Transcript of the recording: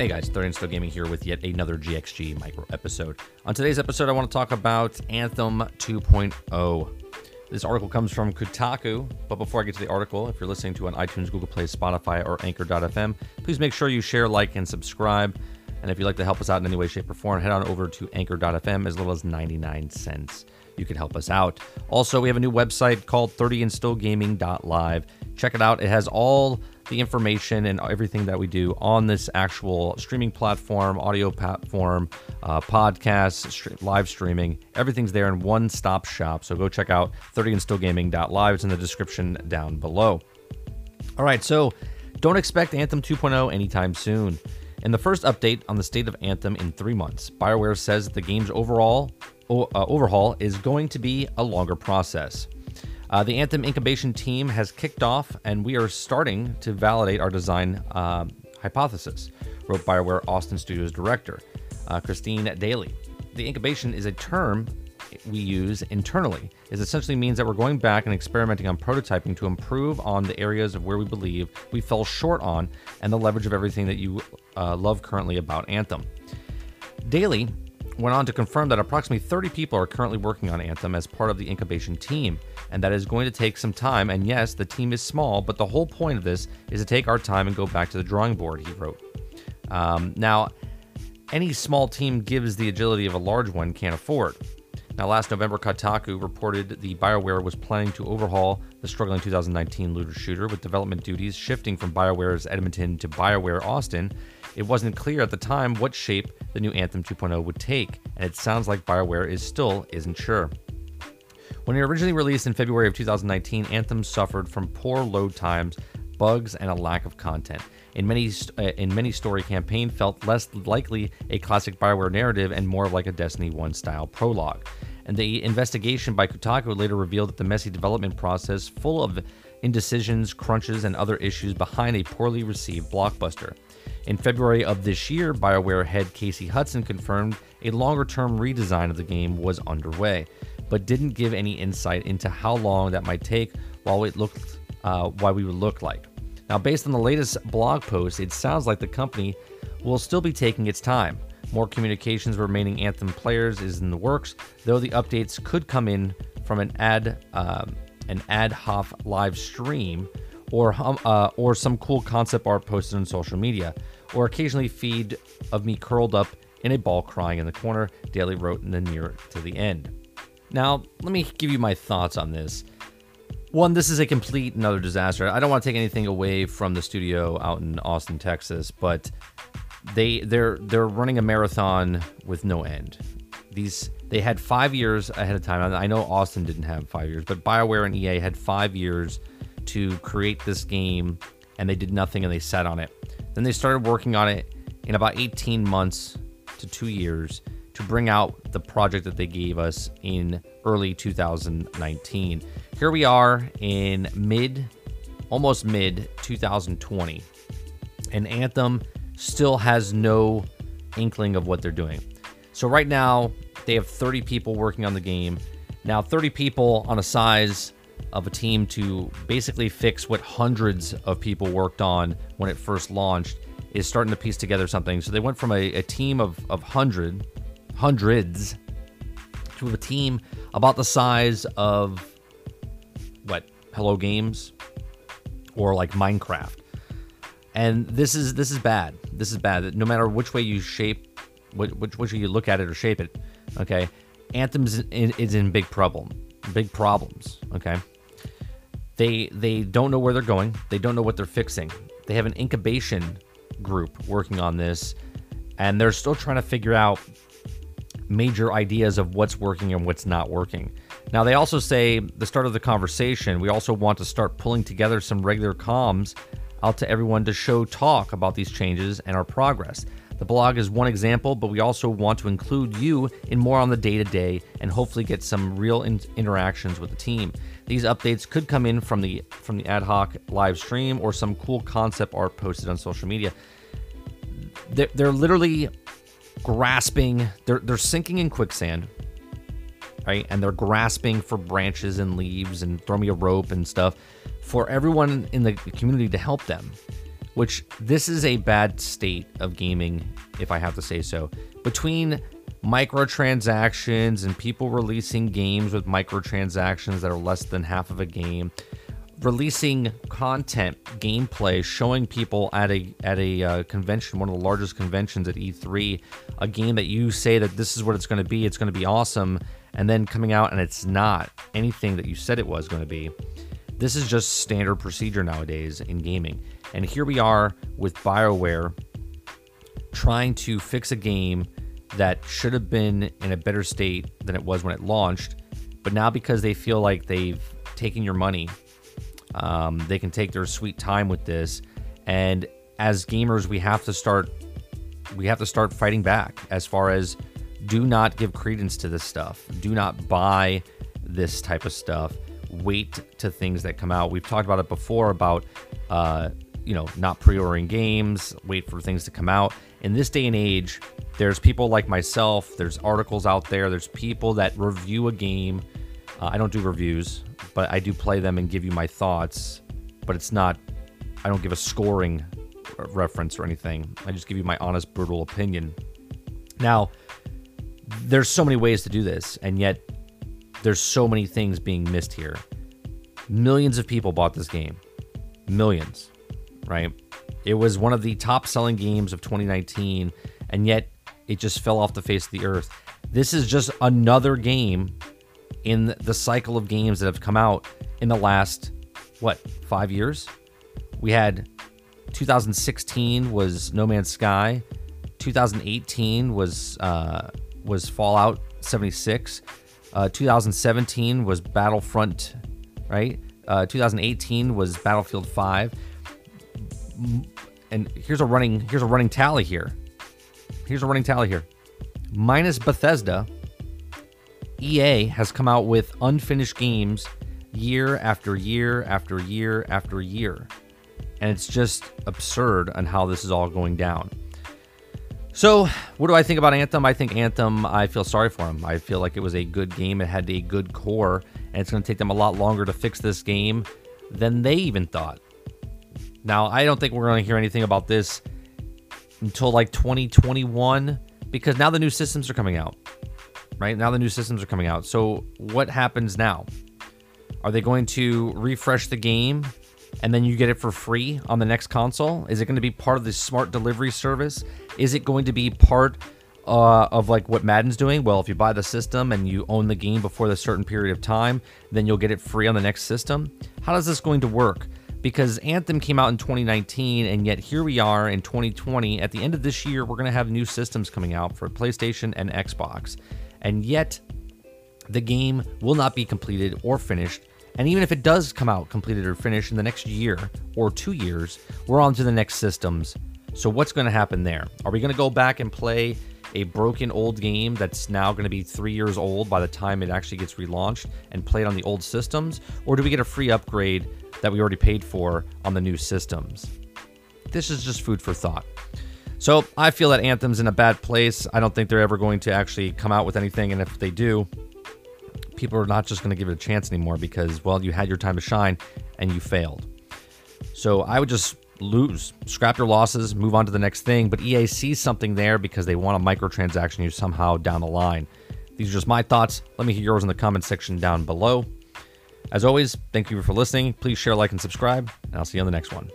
Hey guys, 30 Still Gaming here with yet another GXG micro episode. On today's episode, I want to talk about Anthem 2.0. This article comes from Kotaku, but before I get to the article, if you're listening to on iTunes, Google Play, Spotify, or Anchor.fm, please make sure you share, like, and subscribe. And if you'd like to help us out in any way, shape, or form, head on over to Anchor.fm as little as 99 cents. You can help us out. Also, we have a new website called 30andstillgaming.live. Check it out. It has all the information and everything that we do on this actual streaming platform, audio platform, uh, podcasts, live streaming. Everything's there in one stop shop. So go check out 30andstillgaming.live. It's in the description down below. All right, so don't expect Anthem 2.0 anytime soon. In the first update on the state of Anthem in three months, BioWare says the game's overall uh, overhaul is going to be a longer process. Uh, the Anthem incubation team has kicked off, and we are starting to validate our design um, hypothesis, wrote BioWare Austin Studios director, uh, Christian Dailey. The incubation is a term we use internally. It essentially means that we're going back and experimenting on prototyping to improve on the areas of where we believe we fell short on and the leverage of everything that you uh, love currently about Anthem. Daly went on to confirm that approximately 30 people are currently working on Anthem as part of the incubation team, and that is going to take some time. And yes, the team is small, but the whole point of this is to take our time and go back to the drawing board, he wrote. Um, now, any small team gives the agility of a large one can't afford. Now, last November, Kotaku reported the BioWare was planning to overhaul the struggling 2019 looter shooter with development duties shifting from BioWare's Edmonton to BioWare Austin. It wasn't clear at the time what shape the new Anthem 2.0 would take, and it sounds like BioWare is still isn't sure. When it originally released in February of 2019, Anthem suffered from poor load times, bugs, and a lack of content. In many uh, in many story campaign felt less likely a classic BioWare narrative and more like a Destiny 1 style prologue. And the investigation by Kotaku later revealed that the messy development process, full of indecisions, crunches, and other issues behind a poorly received blockbuster. In February of this year, BioWare head Casey Hudson confirmed a longer term redesign of the game was underway, but didn't give any insight into how long that might take while it looked uh, why we would look like. Now, based on the latest blog post, it sounds like the company will still be taking its time. More communications remaining Anthem players is in the works, though the updates could come in from an ad um, an ad hoc live stream or uh, or some cool concept art posted on social media, or occasionally feed of me curled up in a ball crying in the corner. Dailey wrote in the near to the end. Now, let me give you my thoughts on this. One, this is a complete another disaster. I don't want to take anything away from the studio out in Austin, Texas, but they they're they're running a marathon with no end. These they had five years ahead of time. I know Austin didn't have five years, but BioWare and EA had five years to create this game, and they did nothing and they sat on it. Then they started working on it in about 18 months to two years to bring out the project that they gave us in early 2019. Here we are in mid, almost mid 2020, and Anthem still has no inkling of what they're doing. So right now, they have 30 people working on the game. Now, 30 people on a size of a team to basically fix what hundreds of people worked on when it first launched is starting to piece together something. So they went from a, a team of, of hundred, hundreds to a team about the size of what Hello Games or like Minecraft. And this is this is bad. This is bad. No matter which way you shape, which which way you look at it or shape it, okay. Anthem's in, is in big problem, big problems. Okay, they they don't know where they're going. They don't know what they're fixing. They have an incubation group working on this, and they're still trying to figure out major ideas of what's working and what's not working. Now, they also say the start of the conversation, we also want to start pulling together some regular comms out to everyone to show talk about these changes and our progress. The blog is one example, but we also want to include you in more on the day to day and hopefully get some real in- interactions with the team. These updates could come in from the from the ad hoc live stream or some cool concept art posted on social media. They're, they're literally grasping. They're they're sinking in quicksand, right? And they're grasping for branches and leaves and throw me a rope and stuff for everyone in the community to help them. which this is a bad state of gaming, if I have to say so. Between microtransactions and people releasing games with microtransactions that are less than half of a game, releasing content, gameplay, showing people at a at a uh, convention, one of the largest conventions at E3, a game that you say that this is what it's going to be, it's going to be awesome, and then coming out and it's not anything that you said it was going to be. This is just standard procedure nowadays in gaming. And here we are with BioWare trying to fix a game that should have been in a better state than it was when it launched. But now, because they feel like they've taken your money, um, they can take their sweet time with this. And as gamers, we have to start we have to start fighting back as far as do not give credence to this stuff. Do not buy this type of stuff. Wait to things that come out. We've talked about it before about uh, you know not pre-ordering games. Wait for things to come out. In this day and age, there's people like myself. There's articles out there. There's people that review a game. Uh, I don't do reviews, but I do play them and give you my thoughts. But it's not. I don't give a scoring reference or anything. I just give you my honest, brutal opinion. Now, there's so many ways to do this, and yet there's so many things being missed here. Millions of people bought this game. Millions, right? It was one of the top selling games of 2019, and yet it just fell off the face of the earth. This is just another game in the cycle of games that have come out in the last, what, five years? We had 2016 was No Man's Sky. 2018 was uh, was Fallout 76. Uh, 2017 was Battlefront, right? Uh, 2018 was Battlefield 5. And here's a running here's a running tally here. Here's a running tally here. Minus Bethesda, EA has come out with unfinished games year after year after year after year. And it's just absurd on how this is all going down. So, what do I think about Anthem? I think Anthem, I feel sorry for them. I feel like it was a good game. It had a good core, and it's going to take them a lot longer to fix this game than they even thought. Now, I don't think we're going to hear anything about this until like 2021 because now the new systems are coming out. Right? Now the new systems are coming out. So, what happens now? Are they going to refresh the game and then you get it for free on the next console? Is it going to be part of the smart delivery service? Is it going to be part uh, of like what Madden's doing? Well, if you buy the system and you own the game before the certain period of time, then you'll get it free on the next system. How is this going to work? Because Anthem came out in 2019, and yet here we are in 2020. At the end of this year, we're going to have new systems coming out for PlayStation and Xbox. And yet, the game will not be completed or finished and even if it does come out completed or finished in the next year or two years, we're on to the next systems. So, what's going to happen there? Are we going to go back and play a broken old game that's now going to be three years old by the time it actually gets relaunched and played on the old systems? Or do we get a free upgrade that we already paid for on the new systems? This is just food for thought. So, I feel that Anthem's in a bad place. I don't think they're ever going to actually come out with anything. And if they do, people are not just going to give it a chance anymore because, well, you had your time to shine and you failed. So I would just lose, scrap your losses, move on to the next thing. But EA sees something there because they want a microtransaction you somehow down the line. These are just my thoughts. Let me hear yours in the comment section down below. As always, thank you for listening. Please share, like, and subscribe, and I'll see you on the next one.